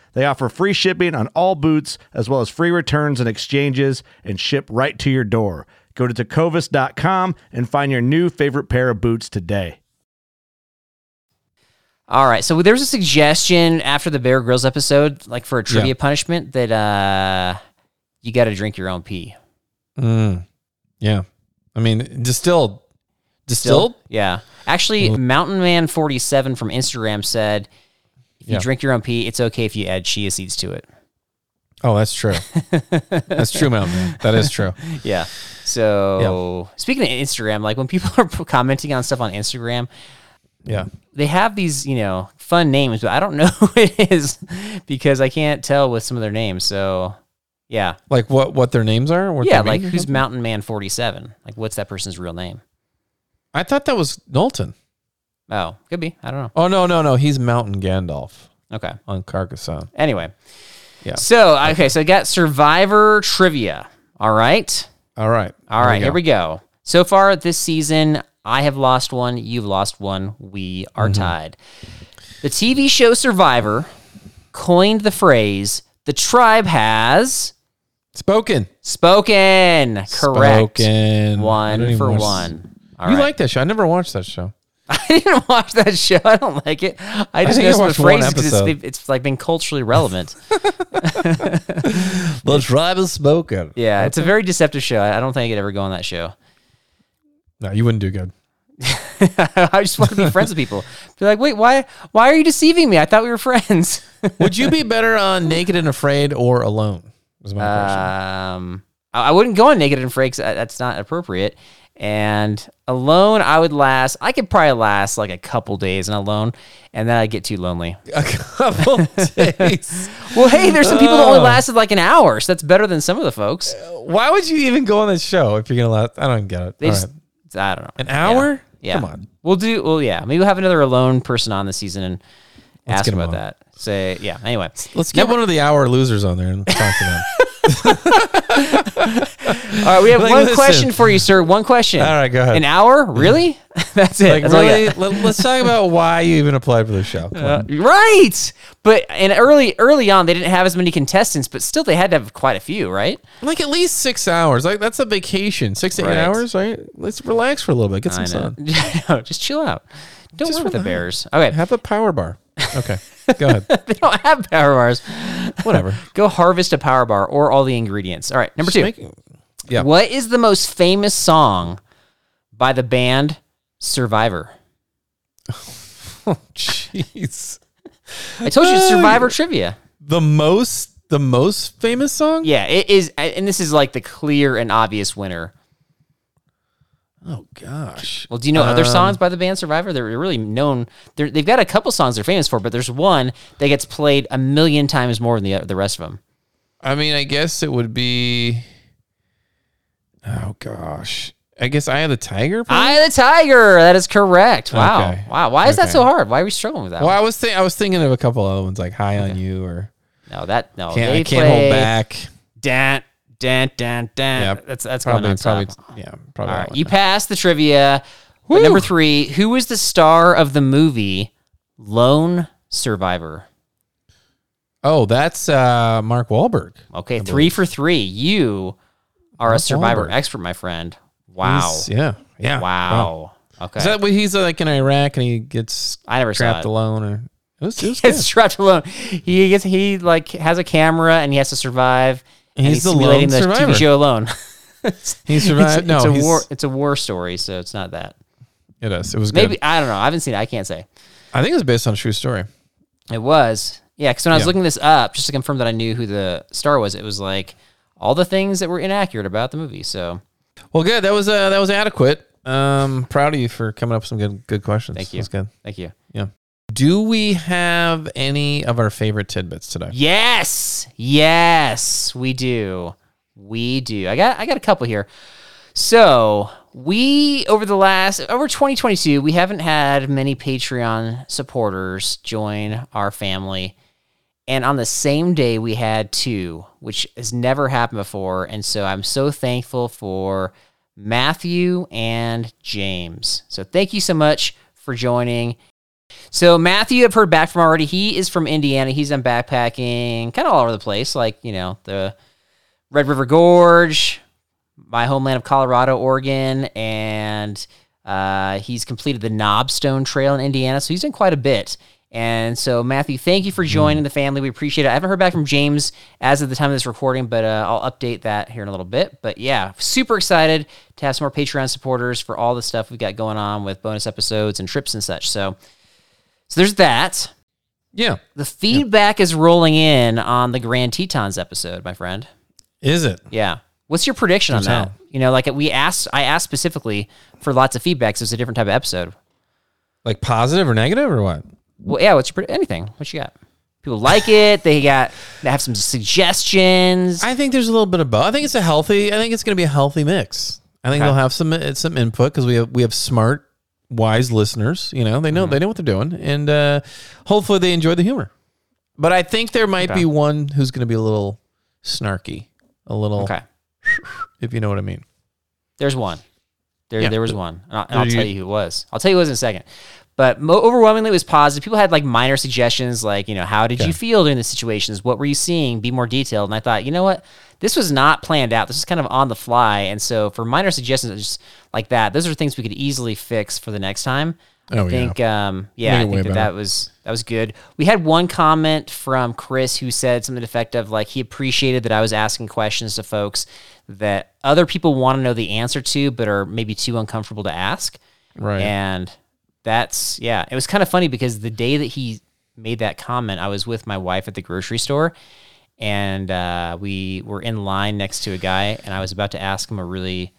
They offer free shipping on all boots, as well as free returns and exchanges, and ship right to your door. Go to tecovas.com and find your new favorite pair of boots today. All right. So there was a suggestion after the Bear Grylls episode, like for a trivia Yeah. punishment, that uh, you got to drink your own pee. Mm. Yeah. I mean, distilled. Distilled? Yeah. Actually, Mountain Man 47 from Instagram said, if you Yeah. drink your own pee, it's okay if you add chia seeds to it. Oh, that's true. that's true, Mountain Man. That is true. *laughs* Yeah. So speaking of Instagram, like when people *laughs* are commenting on stuff on Instagram, Yeah. they have these, you know, fun names, but I don't *laughs* know who it is because I can't tell with some of their names. So yeah. Like what what their names are? What yeah, like who's? Mountain Man 47? Like what's that person's real name? I thought that was Knowlton. Oh, could be. I don't know. Oh no, no, no. He's Mountain Gandalf Okay. on Carcassonne. Anyway. Yeah. So, okay, so I got Survivor trivia. All right. All right. All right, here we go. So far this season, I have lost one, you've lost one, we are Mm-hmm. tied. The TV show Survivor coined the phrase, the tribe has Spoken. spoken. Correct. Spoken. I don't One even for watch- one. All you like that show? I never watched that show. *laughs* I didn't watch that show. I don't like it. I just think I know some watched one phrases because episode. it's, it's like been culturally relevant. The tribe is spoken. yeah, it's a very deceptive show. I I don't think I could ever go on that show. No, you wouldn't do good. *laughs* I just want to be friends with people. Be like, wait, why? Why are you deceiving me? I thought we were friends. *laughs* Would you be better on Naked and Afraid or Alone? Was my question. Um, I I wouldn't go on naked and afraid 'cause that- that's not appropriate. And alone, I would last. I could probably last like a couple days and alone, and then I'd get too lonely. *laughs* A couple *laughs* days. Well, hey, there's some people that only Oh. lasted like an hour, so that's better than some of the folks. Uh, why would you even go on this show if you're gonna last? I don't get it. They All just, right. I don't know, An hour? Yeah. Come on. We'll do. Well, yeah, maybe we'll have another alone person on this season and ask get 'em about on. that. Say, yeah. Anyway, Let's get one of the hour losers on there and talk to them. *laughs* *laughs* all right, we have Like, one listen. question for you, sir. One question. All right, go ahead. An hour? Really? *laughs* *laughs* that's it. like That's all I really, got. let, us talk about why you even applied for the show. Uh, right. But and early early on they didn't have as many contestants, but still they had to have quite a few, right? Like at least six hours. Like that's a vacation. Six to Right. eight hours, right? Let's relax for a little bit. Get some sun. Just chill out. Don't Just worry with the relax. Bears. Okay. Have a power bar. Okay, go ahead. they don't have power bars. Whatever. *laughs* Go harvest a power bar or all the ingredients. All right, number Just two. make- yeah. What is the most famous song by the band Survivor? Oh, *laughs* Jeez. I told you Uh, Survivor trivia. The most, the most famous song. Yeah, it is, and this is like the clear and obvious winner. Oh gosh. Well, do you know other Um, songs by the band Survivor? They're really known. They're, they've got a couple songs they're famous for, but there's one that gets played a million times more than the the rest of them. I mean, I guess it would be. Oh gosh. I guess I had the tiger. probably? Eye of the Tiger. That is correct. Wow. Okay. Wow. Why is that so hard? Why are we struggling with that? Well, one? I was think I was thinking of a couple other ones like "High on You" or No, that no. "Can't they I Can't play Hold Back." Dan, dan, dan, dan. Yeah, that's that's Probably, going probably, nonstop. yeah, probably. All right, you passed the trivia. But number three, who was the star of the movie Lone Survivor? oh, that's uh, Mark Wahlberg. Okay, three for three. You are a Survivor Wahlberg. expert, my friend. Wow. He's- yeah, yeah. Wow. Okay. Is that what he's like in Iraq and he gets I never saw trapped it. alone? Or it was, it was *laughs* Gets trapped alone. He gets he like has a camera and he has to survive. And He's he's, the lone the survivor. TV show alone. *laughs* He survived. It's, no, it's a he's- war. It's a war story, so it's not that. It is. It was Maybe good. I don't know. I haven't seen it. I can't say. I think it was based on a true story. It was. Yeah, because when I was Yeah. looking this up, just to confirm that I knew who the star was, it was like all the things that were inaccurate about the movie. So Well, good. That was uh, that was adequate. Um, proud of you for coming up with some good good questions. Thank you. That's good. thank you. Yeah. Do we have any of our favorite tidbits today? Yes, yes, we do. We do. I got I got a couple here. So we over the last over 2022, we haven't had many Patreon supporters join our family. And on the same day, we had two, which has never happened before. And so I'm so thankful for Matthew and James. So thank you so much for joining. So Matthew, I've heard back from already. He is from Indiana. He's done backpacking kind of all over the place, like you know the Red River Gorge, my homeland of Colorado, Oregon, and uh, he's completed the Knobstone Trail in Indiana. So he's done quite a bit. And so Matthew, thank you for joining the family. We appreciate it. I haven't heard back from James as of the time of this recording, but uh, I'll update that here in a little bit. But yeah, super excited to have some more Patreon supporters for all the stuff we've got going on with bonus episodes and trips and such. So. So there's that. Yeah. The feedback is rolling in on the Grand Tetons episode, my friend. Is it? Yeah. What's your prediction on that? You know, like we asked, I asked specifically for lots of feedback. So it's a different type of episode. Like positive or negative or what? Well, yeah. What's your anything? What you got? People like *sighs* it. They got. They have some suggestions. I think there's a little bit of both. I think it's a healthy. I think it's going to be a healthy mix. I think Okay. they'll have some some input because we have we have smart, wise listeners. You know, they Mm-hmm. know they know what they're doing, and uh, hopefully they enjoy the humor. But I think there might Okay. be one who's going to be a little snarky, a little okay. *laughs* if you know what I mean. There's one. There, Yeah. there was one. And I'll, and I'll tell you- you who it was. I'll tell you who it was in a second. But mo- overwhelmingly, it was positive. People had like minor suggestions, like you know, how did Okay. you feel during the situations? What were you seeing? Be more detailed. And I thought, you know what, this was not planned out. This is kind of on the fly. And so, for minor suggestions just like that, those are things we could easily fix for the next time. Oh, I think, um, yeah, I think that, that was that was good. We had one comment from Chris who said something effective, like he appreciated that I was asking questions to folks that other people want to know the answer to, but are maybe too uncomfortable to ask. Right. And that's yeah, it was kind of funny because the day that he made that comment, I was with my wife at the grocery store, and uh, we were in line next to a guy, and I was about to ask him a really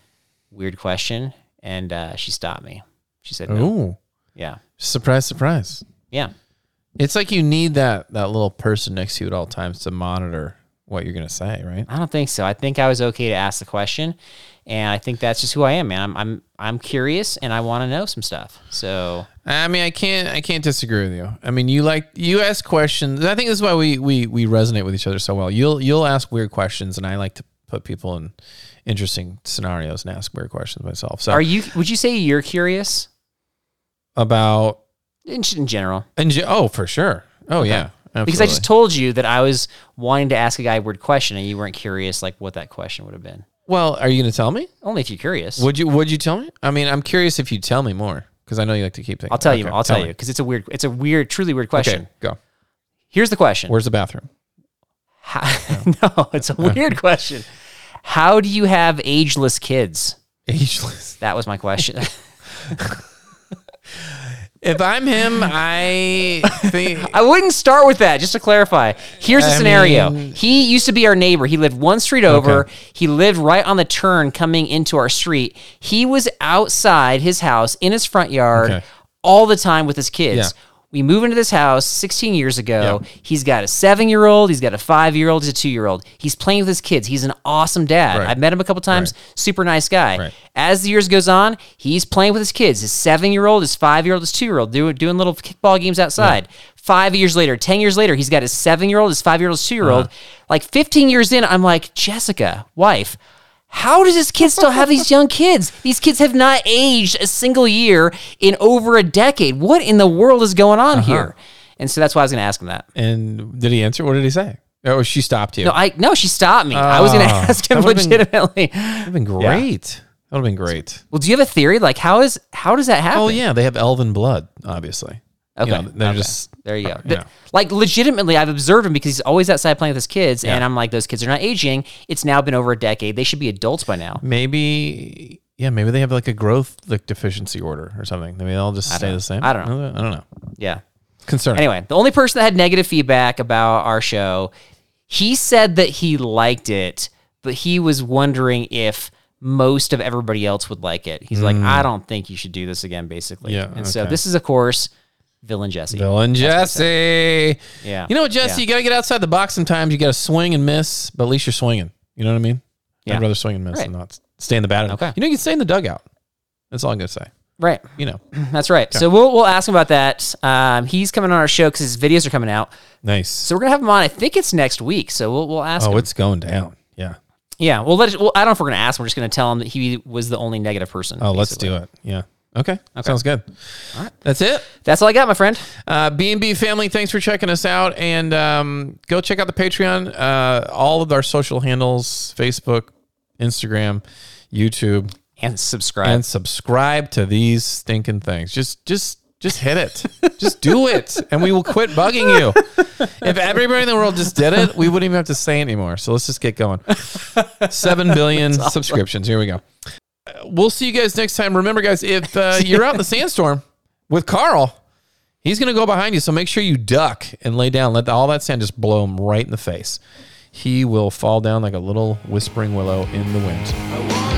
weird question, and uh, she stopped me. She said, "No, Ooh. yeah, Surprise, surprise. yeah." It's like you need that that little person next to you at all times to monitor what you're gonna say, right? I don't think so. I think I was okay to ask the question, and I think that's just who I am, man. I'm I'm I'm curious, and I want to know some stuff. So I mean, I can't I can't disagree with you. I mean, you like you ask questions. I think this is why we we we resonate with each other so well. You'll you'll ask weird questions, and I like to put people in interesting scenarios and ask weird questions myself. So are you? Would you say you're curious about in, in general? and ge- oh for sure. Oh yeah, Because I just told you that I was wanting to ask a guy a weird question, and you weren't curious, like what that question would have been. Well, are you gonna tell me? Only if you're curious. Would you would you tell me? I mean, I'm curious if you tell me more because I know you like to keep things. I'll tell you. Okay, I'll tell, you because it's a weird. It's a weird, truly weird question. Okay, go. Here's the question. Where's the bathroom? How- *laughs* no, it's a weird question. How do you have ageless kids? Ageless. That was my question. *laughs* *laughs* If I'm him, I think *laughs* I wouldn't start with that. Just to clarify, here's the I scenario. mean- he used to be our neighbor. He lived one street over. He lived right on the turn coming into our street. He was outside his house in his front yard Okay. all the time with his kids. Yeah. We moved into this house 16 years ago. Yeah. He's got a seven year old, he's got a five year old, he's a two year old. He's playing with his kids. He's an awesome dad. Right. I've met him a couple times. Super nice guy. Right. As the years goes on, he's playing with his kids. His seven year old, his five year old, his two year old, doing doing little kickball games outside. Five years later, ten years later, he's got his seven year old, his five year old, his two year old. Uh-huh. Like fifteen years in, I'm like Jessica, wife. How does this kid still have these young kids? These kids have not aged a single year in over a decade. What in the world is going on Uh-huh. here? And so that's why I was going to ask him that. And did he answer? What did he say? Oh, she stopped you. No, I no, she stopped me. I was going to Oh, ask him that been- legitimately. Have been great. That would have been great. Well, do you have a theory? Like, how is how does that happen? Oh yeah, they have elven blood, obviously. You Okay, know, they're okay. just There you go. *clears throat* Yeah. Like legitimately, I've observed him because he's always outside playing with his kids, and I'm like, those kids are not aging. It's now been over a decade. They should be adults by now. maybe yeah, maybe they have like a growth like deficiency order or something. Maybe they'll just stay the same. I don't know. I don't know. Yeah. Concerning. Anyway, the only person that had negative feedback about our show, he said that he liked it, but he was wondering if most of everybody else would like it. He's like, I don't think you should do this again, basically. Mm. Yeah, And so this is, of course, Villain Jesse. Villain Jesse. Yeah. You know what, Jesse? Yeah. You got to get outside the box sometimes. You got to swing and miss, but at least you're swinging. You know what I mean? Yeah. I'd rather swing and miss Right. than not stay in the batting. Okay. You know, you can stay in the dugout. That's all I'm going to say. Right. You know, *clears throat* That's right. So we'll, we'll ask him about that. Um, he's coming on our show because his videos are coming out. nice. So we're gonna have him on. I think it's next week. So we'll we'll ask oh, him. it's going down. Yeah. yeah, we'll let. It, well, I don't know if we're gonna ask him. We're just gonna tell him that he was the only negative person. Oh, let's do it. Yeah. Okay. That sounds good. All right. That's it. That's all I got, my friend. Uh, B&B family, thanks for checking us out. And um, go check out the Patreon. Uh, all of our social handles, Facebook, Instagram, YouTube. And subscribe. and subscribe to these stinking things. Just, just, just hit it. *laughs* just do it, and we will quit bugging you. If everybody in the world just did it, we wouldn't even have to say it anymore. So let's just get going. *laughs* Seven billion subscriptions. Here we go. We'll see you guys next time. Remember, guys, if uh, *laughs* you're out in the sandstorm with Carl, he's going to go behind you. So make sure you duck and lay down. Let all that sand just blow him right in the face. He will fall down like a little whispering willow in the wind.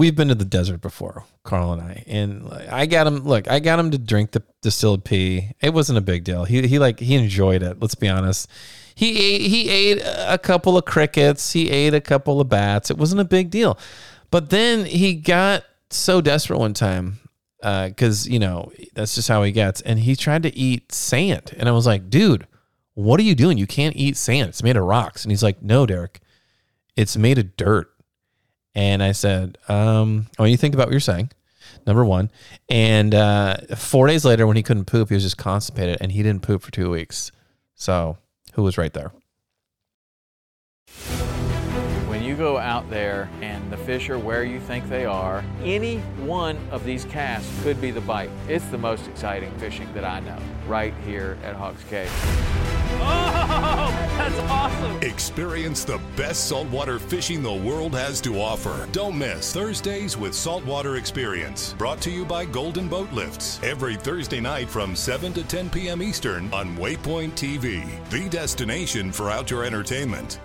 We've been to the desert before, Carl and I, and I got him. Look, I got him to drink the distilled pee. It wasn't a big deal. He he like he enjoyed it. Let's be honest. He ate he ate a couple of crickets. He ate a couple of bats. It wasn't a big deal. But then he got so desperate one time uh, because you know that's just how he gets. And he tried to eat sand, and I was like, dude, what are you doing? You can't eat sand. It's made of rocks. And he's like, no, Derek, it's made of dirt. And I said, um, I want you to think about what you're saying. Number one. And uh, four days later, when he couldn't poop, he was just constipated and he didn't poop for two weeks. So who was right there? When you go out there and the fish are where you think they are, any one of these casts could be the bite. It's the most exciting fishing that I know, right here at Hawks Cave. Oh, *laughs* that's awesome. Experience the best saltwater fishing the world has to offer. Don't miss Thursdays with Saltwater Experience, brought to you by Golden Boat Lifts. Every Thursday night from 7 to 10 p.m. Eastern on Waypoint TV, the destination for outdoor entertainment.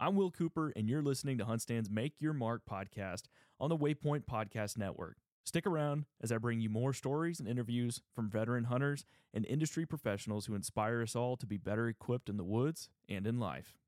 I'm Will Cooper, and you're listening to HuntStand's Make Your Mark podcast on the Waypoint Podcast Network. Stick around as I bring you more stories and interviews from veteran hunters and industry professionals who inspire us all to be better equipped in the woods and in life.